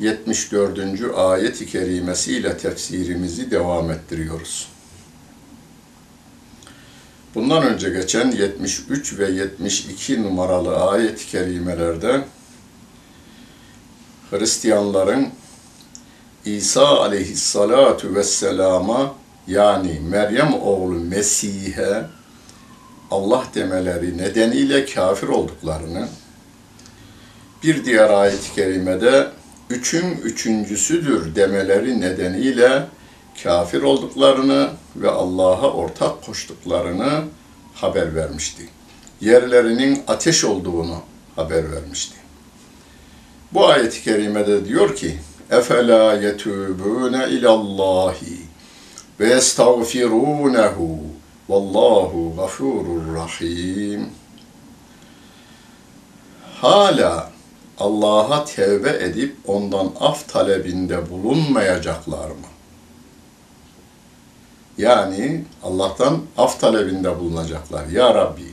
74. ayet-i kerimesiyle tefsirimizi devam ettiriyoruz. Bundan önce geçen 73 ve 72 numaralı ayet-i kerimelerde Hristiyanların İsa aleyhissalatu vesselama yani Meryem oğlu Mesih'e Allah demeleri nedeniyle kafir olduklarını, bir diğer ayet-i kerimede üçün üçüncüsüdür demeleri nedeniyle kafir olduklarını ve Allah'a ortak koştuklarını haber vermişti. Yerlerinin ateş olduğunu haber vermişti. Bu ayet-i kerimede diyor ki, اَفَلَا يَتُوبُونَ اِلَى اللّٰهِ وَيَسْتَغْفِرُونَهُ وَاللّٰهُ غَفُورٌ rahim. Hala Allah'a tevbe edip ondan af talebinde bulunmayacaklar mı? Yani Allah'tan af talebinde bulunacaklar. Ya Rabbi,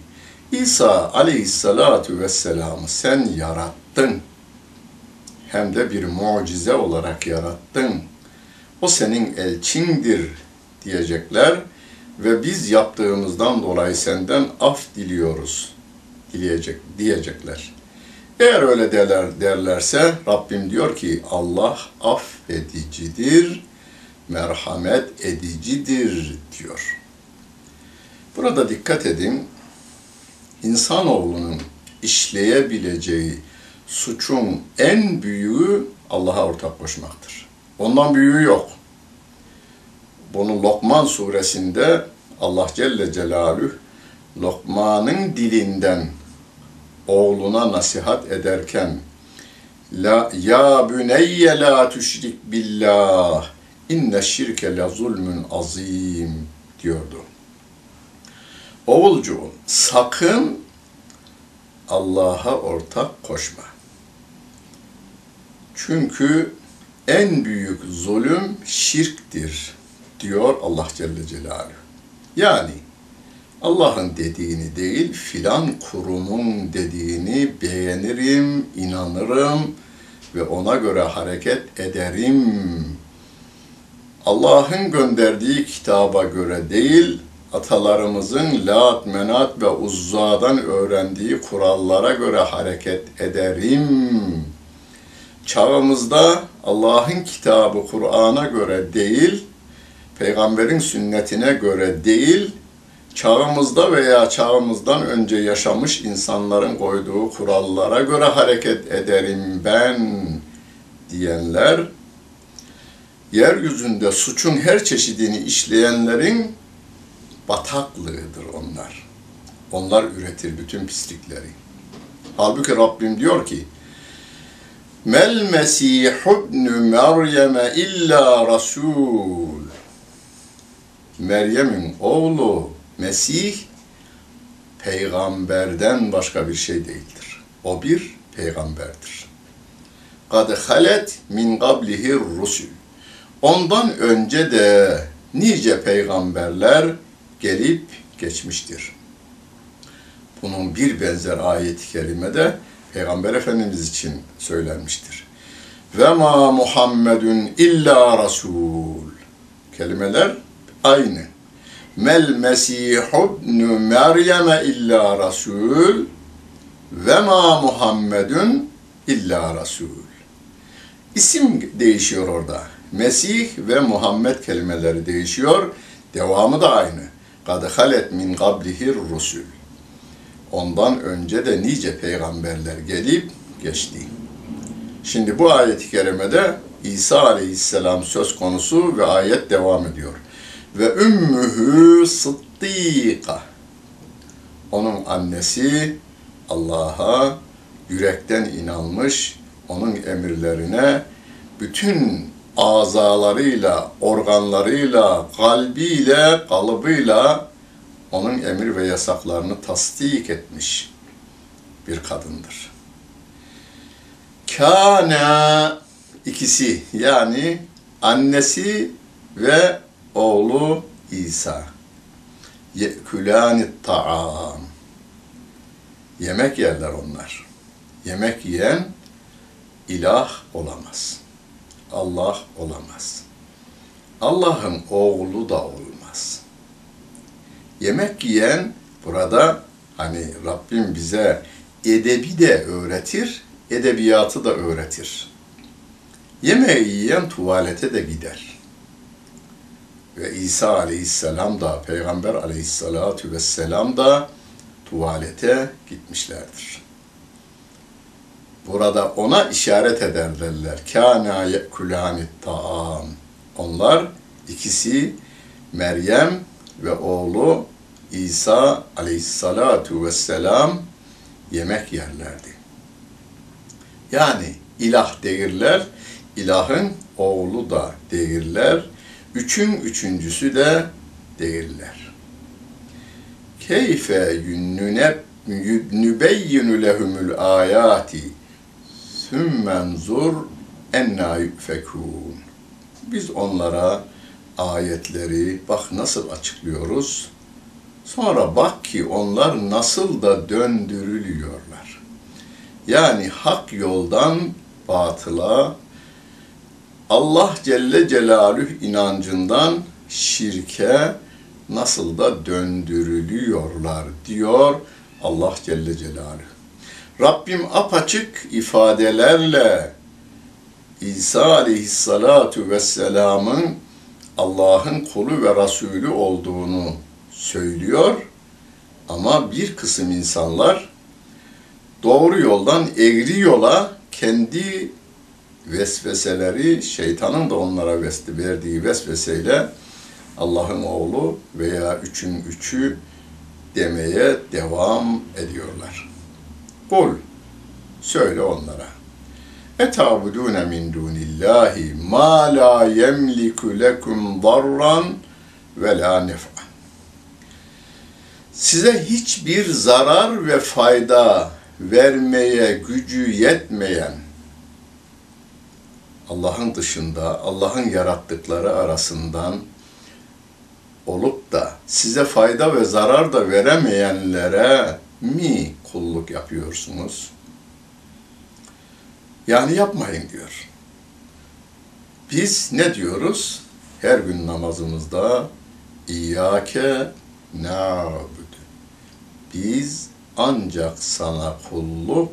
İsa aleyhissalatu vesselam'ı sen yarattın. Hem de bir mucize olarak yarattın. O senin elçindir diyecekler ve biz yaptığımızdan dolayı senden af diliyoruz dileyecek diyecekler. Eğer öyle derler, derlerse Rabbim diyor ki Allah affedicidir, merhamet edicidir diyor. Burada dikkat edin, insanoğlunun işleyebileceği suçun en büyüğü Allah'a ortak koşmaktır. Ondan büyüğü yok. Bunu Lokman suresinde Allah Celle Celaluhu Lokman'ın dilinden oğluna nasihat ederken La ya büneyye la tüşrik billah inne şirke la zulmün azim diyordu. Oğulcuğum sakın Allah'a ortak koşma. Çünkü en büyük zulüm şirktir diyor Allah Celle Celaluhu. Yani Allah'ın dediğini değil, filan kurumun dediğini beğenirim, inanırım ve ona göre hareket ederim. Allah'ın gönderdiği kitaba göre değil, atalarımızın Lat, Menat ve Uzza'dan öğrendiği kurallara göre hareket ederim. Çağımızda Allah'ın kitabı Kur'an'a göre değil, peygamberin sünnetine göre değil, çağımızda veya çağımızdan önce yaşamış insanların koyduğu kurallara göre hareket ederim ben diyenler, yeryüzünde suçun her çeşidini işleyenlerin bataklığıdır onlar. Onlar üretir bütün pislikleri. Halbuki Rabbim diyor ki, Mel Mesihu ibn Meryem'e illa Rasul. Meryem'in oğlu Mesih peygamberden başka bir şey değildir. O bir peygamberdir. Kad halet min qablihi rusul. Ondan önce de nice peygamberler gelip geçmiştir. Bunun bir benzer ayet-i kerimede Peygamber Efendimiz için söylenmiştir. Ve ma Muhammedun illa Rasul. Kelimeler aynı. Mel Mesihu ibn Meryem illa Rasul ve ma Muhammedun illa Rasul. İsim değişiyor orada. Mesih ve Muhammed kelimeleri değişiyor. Devamı da aynı. Kad halet min qablihir rusul. Ondan önce de nice peygamberler gelip geçti. Şimdi bu ayet-i kerimede İsa aleyhisselam söz konusu ve ayet devam ediyor ve ümmühü sıddîka. Onun annesi Allah'a yürekten inanmış, onun emirlerine bütün azalarıyla, organlarıyla, kalbiyle, kalıbıyla onun emir ve yasaklarını tasdik etmiş bir kadındır. Kana ikisi yani annesi ve oğlu İsa. Yekulani taam. Yemek yerler onlar. Yemek yiyen ilah olamaz. Allah olamaz. Allah'ın oğlu da olmaz. Yemek yiyen burada hani Rabbim bize edebi de öğretir, edebiyatı da öğretir. Yemeği yiyen tuvalete de gider. Ve İsa aleyhisselam da, Peygamber aleyhissalatu vesselam da tuvalete gitmişlerdir. Burada ona işaret ederlerler. Kâna yekulânit ta'am. Onlar ikisi Meryem ve oğlu İsa aleyhissalatu vesselam yemek yerlerdi. Yani ilah değiller, ilahın oğlu da değiller, üçün üçüncüsü de değiller. Keyfe yünnüne nübeyyinu lehumul ayati sümmenzur enna yufekun. Biz onlara ayetleri bak nasıl açıklıyoruz. Sonra bak ki onlar nasıl da döndürülüyorlar. Yani hak yoldan batıla, Allah Celle Celaluhu inancından şirke nasıl da döndürülüyorlar diyor Allah Celle Celaluhu. Rabbim apaçık ifadelerle İsa aleyhissalatu vesselamın Allah'ın kulu ve Resulü olduğunu söylüyor. Ama bir kısım insanlar doğru yoldan eğri yola kendi vesveseleri, şeytanın da onlara verdiği vesveseyle Allah'ın oğlu veya üçün üçü demeye devam ediyorlar. Kul, söyle onlara. Etabudune min dunillahi ma la yemliku lekum darran ve la nef'a. Size hiçbir zarar ve fayda vermeye gücü yetmeyen Allah'ın dışında, Allah'ın yarattıkları arasından olup da size fayda ve zarar da veremeyenlere mi kulluk yapıyorsunuz? Yani yapmayın diyor. Biz ne diyoruz? Her gün namazımızda İyyâke nâbudu. Biz ancak sana kulluk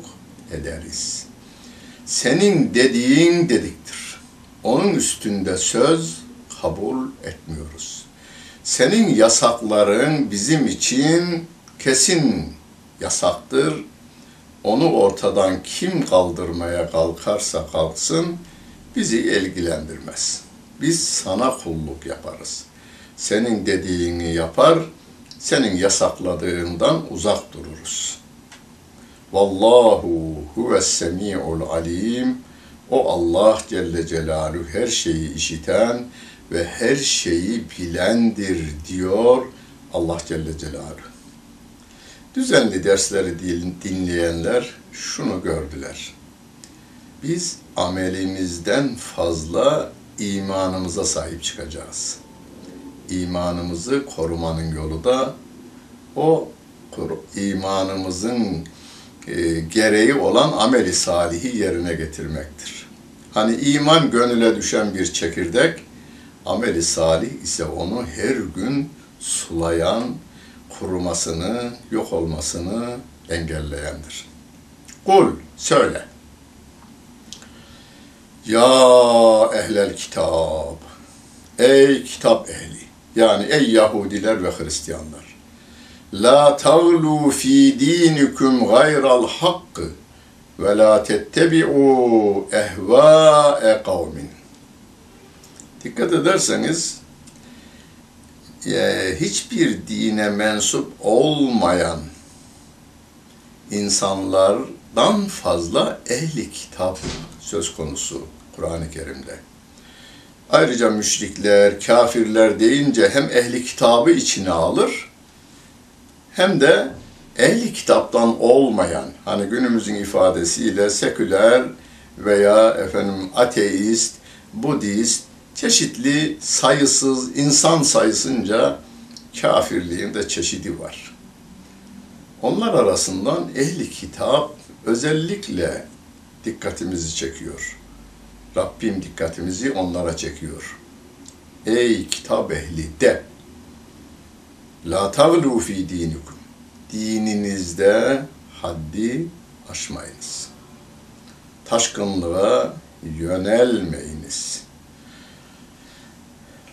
ederiz. Senin dediğin dediktir. Onun üstünde söz kabul etmiyoruz. Senin yasakların bizim için kesin yasaktır. Onu ortadan kim kaldırmaya kalkarsa kalksın bizi ilgilendirmez. Biz sana kulluk yaparız. Senin dediğini yapar, senin yasakladığından uzak dururuz. Vallahu huves semi'ul alim. O Allah Celle Celaluhu her şeyi işiten ve her şeyi bilendir diyor Allah Celle Celaluhu. Düzenli dersleri dinleyenler şunu gördüler. Biz amelimizden fazla imanımıza sahip çıkacağız. İmanımızı korumanın yolu da o imanımızın e, gereği olan ameli salihi yerine getirmektir. Hani iman gönüle düşen bir çekirdek, ameli salih ise onu her gün sulayan, kurumasını, yok olmasını engelleyendir. Kul, söyle. Ya ehlel kitab, ey kitap ehli, yani ey Yahudiler ve Hristiyanlar. La taglu fi dinikum gayral hakkı ve la tettebi'u ehvâe kavmin. Dikkat ederseniz e, hiçbir dine mensup olmayan insanlardan fazla ehli kitap söz konusu Kur'an-ı Kerim'de. Ayrıca müşrikler, kafirler deyince hem ehli kitabı içine alır hem de ehli kitaptan olmayan, hani günümüzün ifadesiyle seküler veya efendim ateist, budist, çeşitli sayısız insan sayısınca kafirliğin de çeşidi var. Onlar arasından ehli kitap özellikle dikkatimizi çekiyor. Rabbim dikkatimizi onlara çekiyor. Ey kitap ehli de La taglu fi dinikum Dininizde haddi aşmayınız. Taşkınlığa yönelmeyiniz.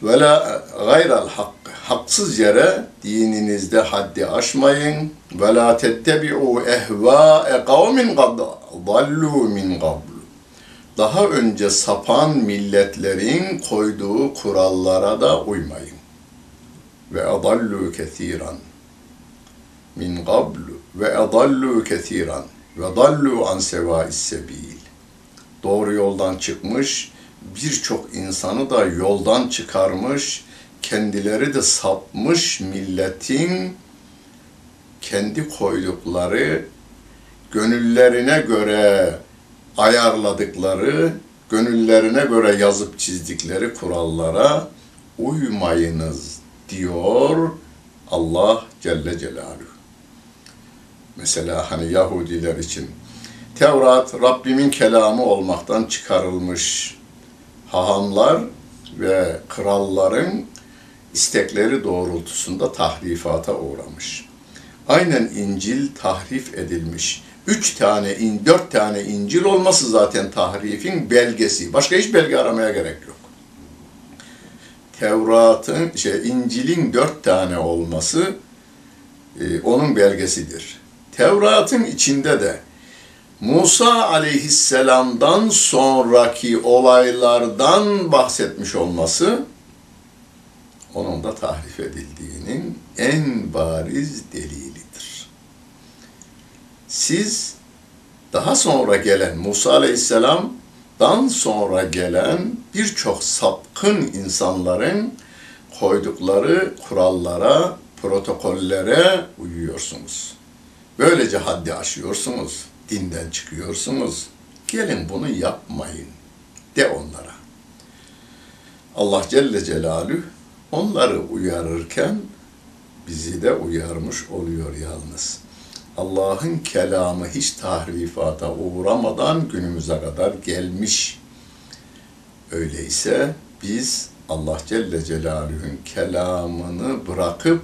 Ve la gayral hak haksız yere dininizde haddi aşmayın. Ve la tettebi'u ehvâe kavmin kad dallu min qabl. Daha önce sapan milletlerin koyduğu kurallara da uymayın. Ve adallu kethiran min qablu ve adallu kethiran ve dallu an sevâis sebil. Doğru yoldan çıkmış, birçok insanı da yoldan çıkarmış, kendileri de sapmış milletin kendi koydukları gönüllerine göre ayarladıkları, gönüllerine göre yazıp çizdikleri kurallara uymayınız diyor Allah Celle Celaluhu. Mesela hani Yahudiler için Tevrat Rabbimin kelamı olmaktan çıkarılmış hahamlar ve kralların istekleri doğrultusunda tahrifata uğramış. Aynen İncil tahrif edilmiş. Üç tane, in, dört tane İncil olması zaten tahrifin belgesi. Başka hiç belge aramaya gerek yok. Tevrat'ın, şey, İncil'in dört tane olması e, onun belgesidir. Tevrat'ın içinde de Musa aleyhisselamdan sonraki olaylardan bahsetmiş olması onun da tahrif edildiğinin en bariz delilidir. Siz daha sonra gelen Musa aleyhisselamdan sonra gelen birçok sapkın insanların koydukları kurallara, protokollere uyuyorsunuz. Böylece haddi aşıyorsunuz, dinden çıkıyorsunuz. Gelin bunu yapmayın de onlara. Allah Celle Celaluhu onları uyarırken bizi de uyarmış oluyor yalnız. Allah'ın kelamı hiç tahrifata uğramadan günümüze kadar gelmiş. Öyleyse biz Allah Celle Celaluhu'nun kelamını bırakıp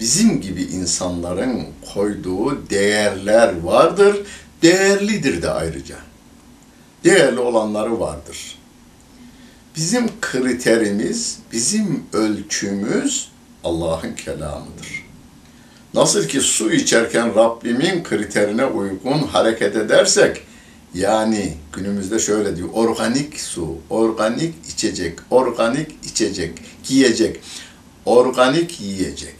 bizim gibi insanların koyduğu değerler vardır. Değerlidir de ayrıca. Değerli olanları vardır. Bizim kriterimiz, bizim ölçümüz Allah'ın kelamıdır. Nasıl ki su içerken Rabbimin kriterine uygun hareket edersek, yani günümüzde şöyle diyor, organik su, organik içecek, organik içecek, giyecek, organik yiyecek.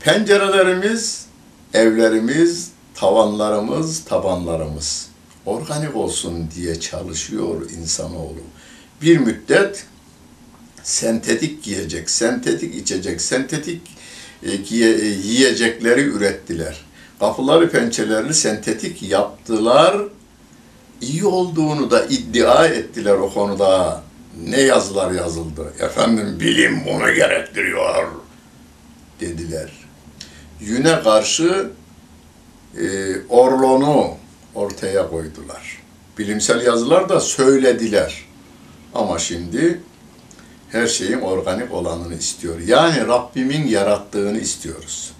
Pencerelerimiz, evlerimiz, tavanlarımız, tabanlarımız organik olsun diye çalışıyor insanoğlu. Bir müddet sentetik giyecek, sentetik içecek, sentetik yiyecekleri ürettiler. Kapıları pençelerini sentetik yaptılar. İyi olduğunu da iddia ettiler o konuda. Ne yazılar yazıldı? Efendim bilim bunu gerektiriyor dediler. Yüne karşı e, Orlon'u ortaya koydular. Bilimsel yazılar da söylediler. Ama şimdi her şeyin organik olanını istiyor. Yani Rabbimin yarattığını istiyoruz.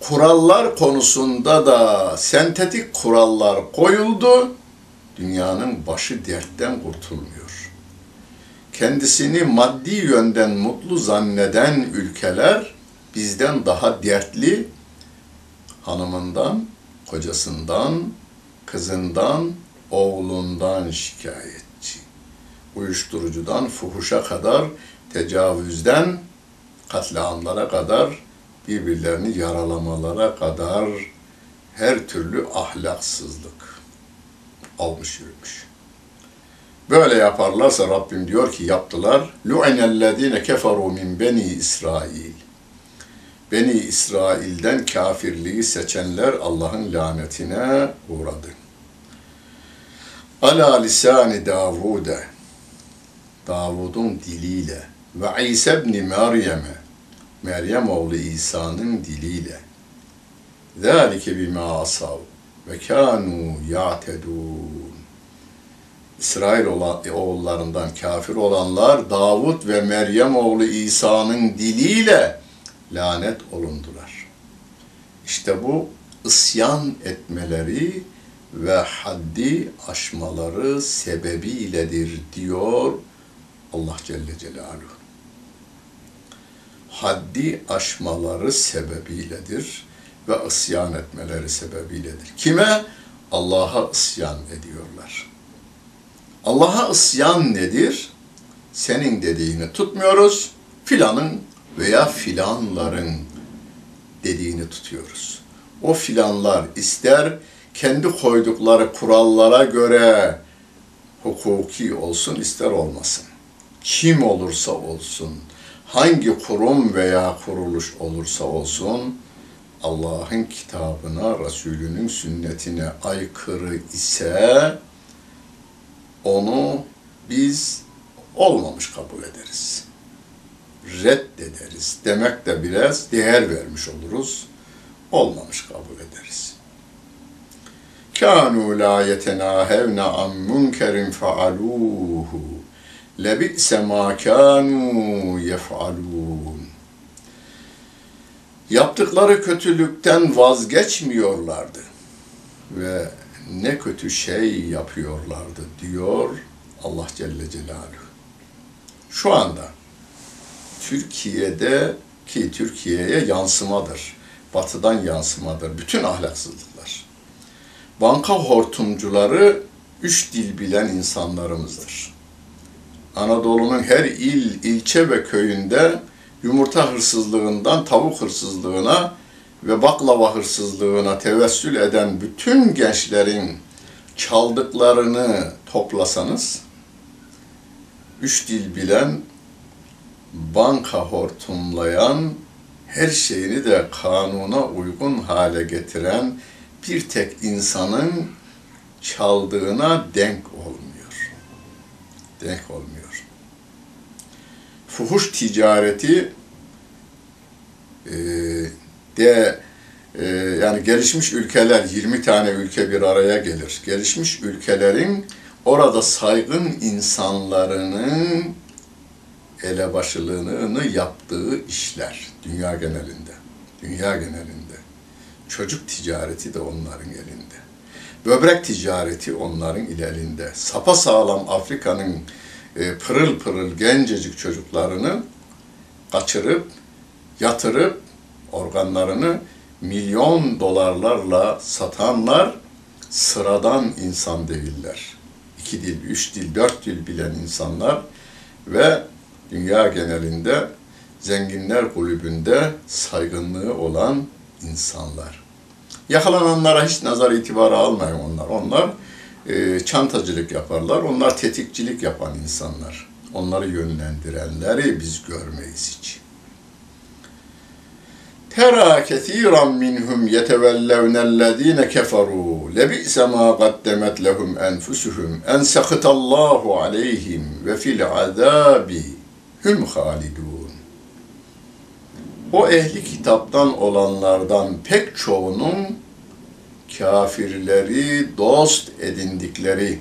Kurallar konusunda da sentetik kurallar koyuldu. Dünyanın başı dertten kurtulmuyor. Kendisini maddi yönden mutlu zanneden ülkeler bizden daha dertli hanımından, kocasından, kızından, oğlundan şikayetçi. Uyuşturucudan fuhuşa kadar, tecavüzden katliamlara kadar, birbirlerini yaralamalara kadar her türlü ahlaksızlık almış yürümüş. Böyle yaparlarsa Rabbim diyor ki yaptılar. Lu'inellezine keferu min beni İsrail. Beni İsrail'den kafirliği seçenler Allah'ın lanetine uğradı. Ala lisani Davud'e Davud'un diliyle ve İsa ibn Meryem'e Meryem oğlu İsa'nın diliyle ذَٰلِكَ بِمَا asav ve kânû ya'tedûn İsrail oğullarından kafir olanlar Davud ve Meryem oğlu İsa'nın diliyle lanet olundular. İşte bu isyan etmeleri ve haddi aşmaları sebebiyledir diyor Allah Celle Celaluhu. Haddi aşmaları sebebiyledir ve isyan etmeleri sebebiyledir. Kime? Allah'a isyan ediyorlar. Allah'a isyan nedir? Senin dediğini tutmuyoruz, filanın veya filanların dediğini tutuyoruz. O filanlar ister kendi koydukları kurallara göre hukuki olsun ister olmasın. Kim olursa olsun, hangi kurum veya kuruluş olursa olsun, Allah'ın kitabına, Resulünün sünnetine aykırı ise onu biz olmamış kabul ederiz. Reddederiz. Demek de biraz değer vermiş oluruz. Olmamış kabul ederiz. Kânû lâ yetenâhevne an münkerin fealûhu lebi'se mâ kânû yef'alûn Yaptıkları kötülükten vazgeçmiyorlardı ve ne kötü şey yapıyorlardı diyor Allah Celle Celaluhu. Şu anda Türkiye'de ki Türkiye'ye yansımadır. Batıdan yansımadır. Bütün ahlaksızlıklar. Banka hortumcuları üç dil bilen insanlarımızdır. Anadolu'nun her il, ilçe ve köyünde yumurta hırsızlığından tavuk hırsızlığına ve baklava hırsızlığına tevessül eden bütün gençlerin çaldıklarını toplasanız, üç dil bilen, banka hortumlayan, her şeyini de kanuna uygun hale getiren bir tek insanın çaldığına denk olmuyor. Denk olmuyor. Fuhuş ticareti e, de e, yani gelişmiş ülkeler 20 tane ülke bir araya gelir. Gelişmiş ülkelerin orada saygın insanlarının elebaşılığını yaptığı işler dünya genelinde. Dünya genelinde. Çocuk ticareti de onların elinde. Böbrek ticareti onların elinde. Sapa sağlam Afrika'nın e, pırıl pırıl gencecik çocuklarını kaçırıp, yatırıp organlarını milyon dolarlarla satanlar sıradan insan değiller. İki dil, üç dil, dört dil bilen insanlar ve dünya genelinde zenginler kulübünde saygınlığı olan insanlar. Yakalananlara hiç nazar itibarı almayın onlar. Onlar e, çantacılık yaparlar. Onlar tetikçilik yapan insanlar. Onları yönlendirenleri biz görmeyiz hiç. Tera kesiran minhum yetevellevnellezine keferu lebi'se ma kaddemet lehum enfusuhum en sekitallahu aleyhim ve fil azabi hum halidun. O ehli kitaptan olanlardan pek çoğunun kafirleri dost edindikleri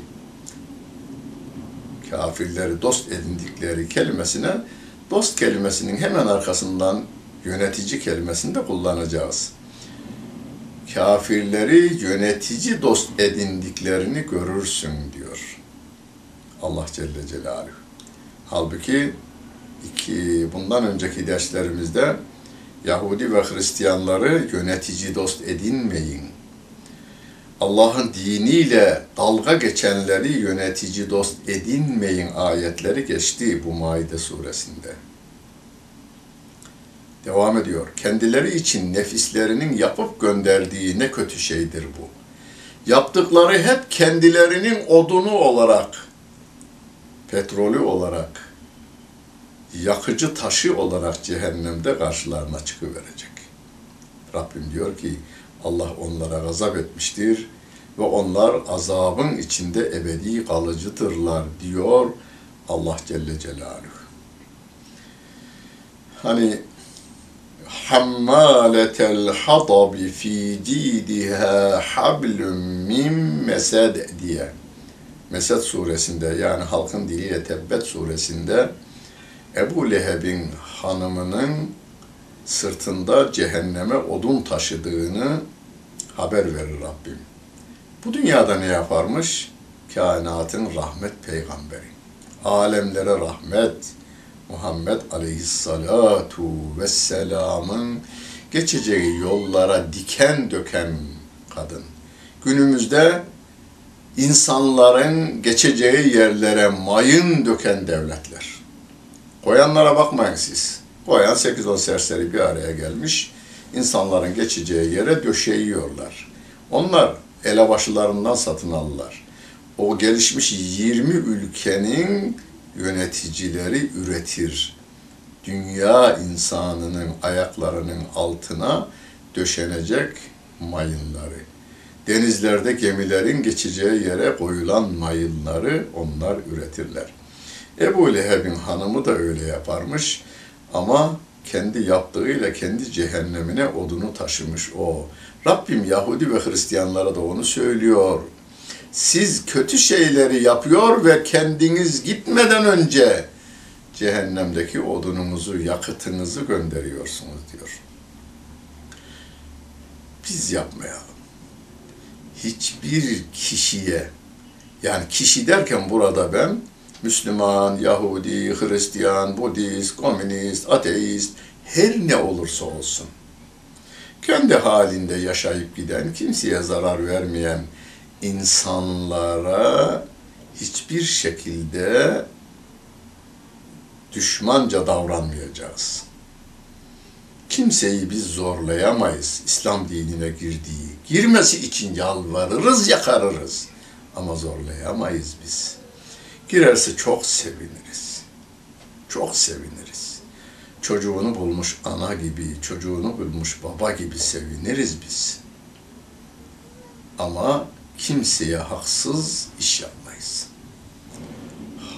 kafirleri dost edindikleri kelimesine dost kelimesinin hemen arkasından yönetici kelimesini de kullanacağız. Kafirleri yönetici dost edindiklerini görürsün diyor. Allah Celle Celaluhu. Halbuki iki, bundan önceki derslerimizde Yahudi ve Hristiyanları yönetici dost edinmeyin. Allah'ın diniyle dalga geçenleri yönetici dost edinmeyin ayetleri geçti bu Maide suresinde. Devam ediyor. Kendileri için nefislerinin yapıp gönderdiği ne kötü şeydir bu. Yaptıkları hep kendilerinin odunu olarak petrolü olarak, yakıcı taşı olarak cehennemde karşılarına çıkıverecek. Rabbim diyor ki Allah onlara gazap etmiştir ve onlar azabın içinde ebedi kalıcıdırlar diyor Allah Celle Celaluhu. Hani hammaletel hatabi fi cidiha hablum min mesed diye Mesed suresinde yani halkın diliyle Tebbet suresinde Ebu Leheb'in hanımının sırtında cehenneme odun taşıdığını haber verir Rabbim. Bu dünyada ne yaparmış? Kainatın rahmet peygamberi. Alemlere rahmet, Muhammed aleyhissalatu vesselamın geçeceği yollara diken döken kadın. Günümüzde insanların geçeceği yerlere mayın döken devletler. Koyanlara bakmayın siz. Koyan 8-10 serseri bir araya gelmiş. insanların geçeceği yere döşeyiyorlar. Onlar elebaşılarından satın alırlar. O gelişmiş 20 ülkenin yöneticileri üretir. Dünya insanının ayaklarının altına döşenecek mayınları. Denizlerde gemilerin geçeceği yere koyulan mayınları onlar üretirler. Ebu Leheb'in hanımı da öyle yaparmış ama kendi yaptığıyla kendi cehennemine odunu taşımış o. Rabbim Yahudi ve Hristiyanlara da onu söylüyor. Siz kötü şeyleri yapıyor ve kendiniz gitmeden önce cehennemdeki odununuzu, yakıtınızı gönderiyorsunuz diyor. Biz yapmayalım. Hiçbir kişiye, yani kişi derken burada ben Müslüman, Yahudi, Hristiyan, Budist, Komünist, Ateist, her ne olursa olsun, kendi halinde yaşayıp giden, kimseye zarar vermeyen insanlara hiçbir şekilde düşmanca davranmayacağız. Kimseyi biz zorlayamayız İslam dinine girdiği. Girmesi için yalvarırız, yakarırız. Ama zorlayamayız biz. Girerse çok seviniriz. Çok seviniriz. Çocuğunu bulmuş ana gibi, çocuğunu bulmuş baba gibi seviniriz biz. Ama kimseye haksız iş yapmayız.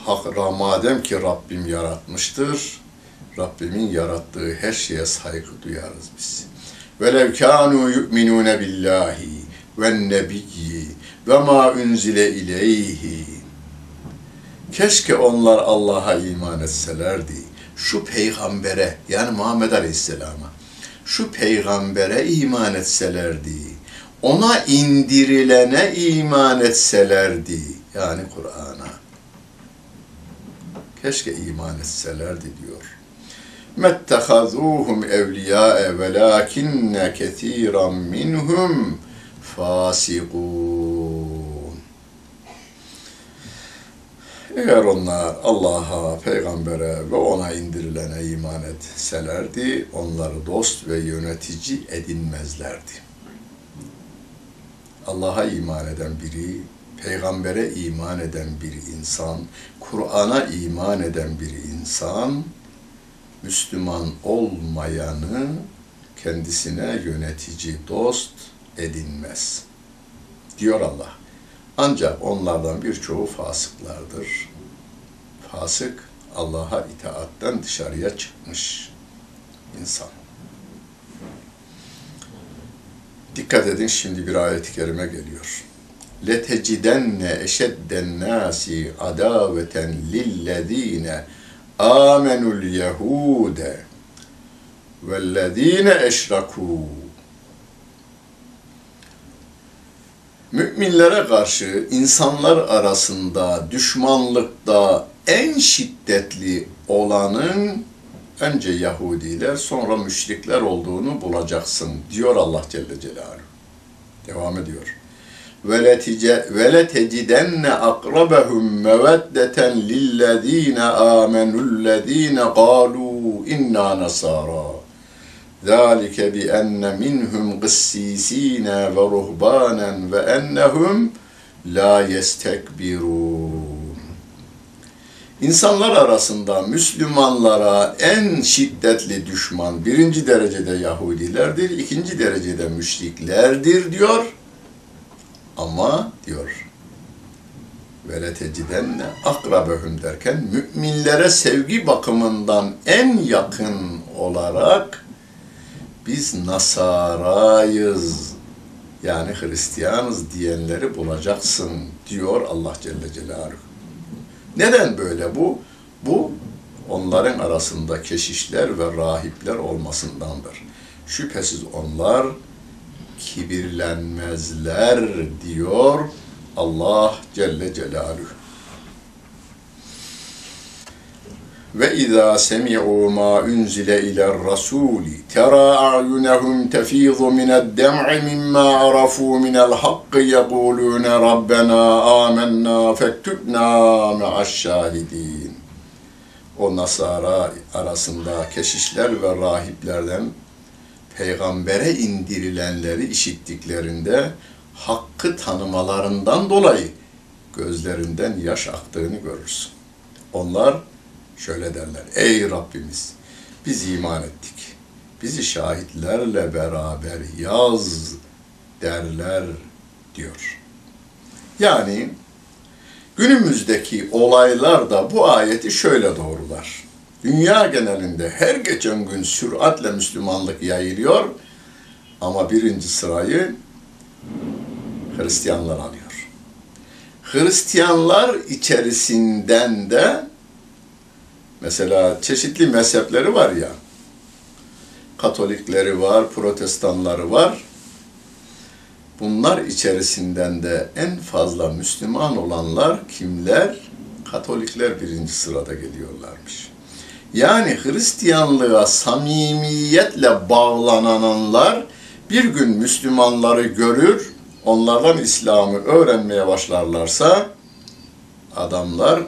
Hak, madem ki Rabbim yaratmıştır, Rabbimin yarattığı her şeye saygı duyarız biz. Velev kânû yu'minûne billâhi ve nebiyyi ve mâ unzile ileyhi Keşke onlar Allah'a iman etselerdi. Şu peygambere yani Muhammed Aleyhisselam'a şu peygambere iman etselerdi. Ona indirilene iman etselerdi. Yani Kur'an'a. Keşke iman etselerdi diyor. مَتَّخَذُوهُمْ اَوْلِيَاءَ وَلَاكِنَّ كَثِيرًا مِنْهُمْ فَاسِقُونَ Eğer onlar Allah'a, peygambere ve ona indirilene iman etselerdi, onları dost ve yönetici edinmezlerdi. Allah'a iman eden biri, peygambere iman eden bir insan, Kur'an'a iman eden bir insan, Müslüman olmayanı kendisine yönetici, dost edinmez. Diyor Allah. Ancak onlardan birçoğu fasıklardır. Fasık Allah'a itaatten dışarıya çıkmış insan. Dikkat edin şimdi bir ayet-i kerime geliyor. لَتَجِدَنَّ اَشَدَّ النَّاسِ عَدَاوَةً لِلَّذ۪ينَ آمَنُوا الْيَهُودَ وَالَّذ۪ينَ اَشْرَكُوا Müminlere karşı insanlar arasında düşmanlıkta en şiddetli olanın önce Yahudiler sonra müşrikler olduğunu bulacaksın diyor Allah Celle Celaluhu. Devam ediyor. وَلَتَجِدَنَّ أَقْرَبَهُمْ مَوَدَّةً لِلَّذ۪ينَ آمَنُوا الَّذ۪ينَ قَالُوا اِنَّا نَصَارَى ذَٰلِكَ بِأَنَّ مِنْهُمْ قِسِّيس۪ينَ وَرُهْبَانًا وَاَنَّهُمْ لَا يَسْتَكْبِرُونَ İnsanlar arasında Müslümanlara en şiddetli düşman birinci derecede Yahudilerdir, ikinci derecede müşriklerdir diyor. Ama diyor, veleteciden akrabehum derken müminlere sevgi bakımından en yakın olarak biz Nasarayız yani Hristiyanız diyenleri bulacaksın diyor Allah Celle Celaluhu. Neden böyle bu? Bu onların arasında keşişler ve rahipler olmasındandır. Şüphesiz onlar kibirlenmezler diyor Allah Celle Celaluhu. Ve izâ semi'û mâ unzile iler rasûli terâ a'yunehum tefîzu mined-dem'i mimmâ arafû minel hakkı yekûlûne rabbenâ âmennâ fektübnâ me'aş-şâhidîn. O Nasara arasında keşişler ve rahiplerden peygambere indirilenleri işittiklerinde hakkı tanımalarından dolayı gözlerinden yaş aktığını görürsün. Onlar şöyle derler. Ey Rabbimiz biz iman ettik. Bizi şahitlerle beraber yaz derler diyor. Yani günümüzdeki olaylar da bu ayeti şöyle doğrular. Dünya genelinde her geçen gün süratle Müslümanlık yayılıyor ama birinci sırayı Hristiyanlar alıyor. Hristiyanlar içerisinden de mesela çeşitli mezhepleri var ya, Katolikleri var, Protestanları var. Bunlar içerisinden de en fazla Müslüman olanlar kimler? Katolikler birinci sırada geliyorlarmış. Yani Hristiyanlığa samimiyetle bağlananlar bir gün Müslümanları görür, onlardan İslam'ı öğrenmeye başlarlarsa adamlar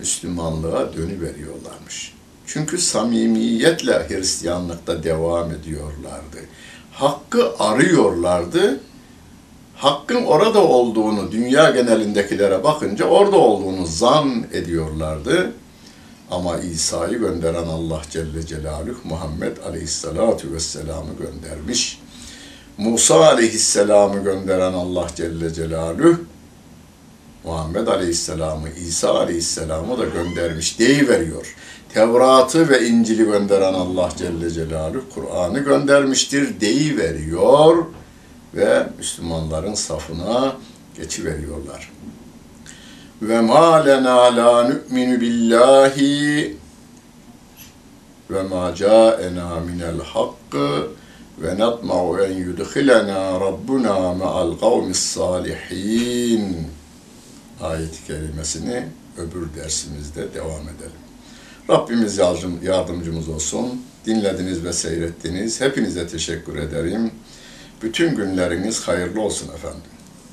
Müslümanlığa dönüveriyorlarmış. Çünkü samimiyetle Hristiyanlıkta devam ediyorlardı. Hakkı arıyorlardı. Hakkın orada olduğunu dünya genelindekilere bakınca orada olduğunu zan ediyorlardı. Ama İsa'yı gönderen Allah Celle Celaluhu Muhammed Aleyhisselatu Vesselam'ı göndermiş. Musa Aleyhisselam'ı gönderen Allah Celle Celaluhu Muhammed Aleyhisselam'ı, İsa Aleyhisselam'ı da göndermiş deyiveriyor. Tevrat'ı ve İncil'i gönderen Allah Celle Celaluhu Kur'an'ı göndermiştir deyiveriyor ve Müslümanların safına geçiveriyorlar. Ve ma lena la nu'minu billahi ve ma ca'ena minel hakkı ve natma'u en yudkhilena rabbuna ma'al kavmis salihin ayet-i kerimesini öbür dersimizde devam edelim. Rabbimiz yardım, yardımcımız olsun. Dinlediniz ve seyrettiniz. Hepinize teşekkür ederim. Bütün günleriniz hayırlı olsun efendim.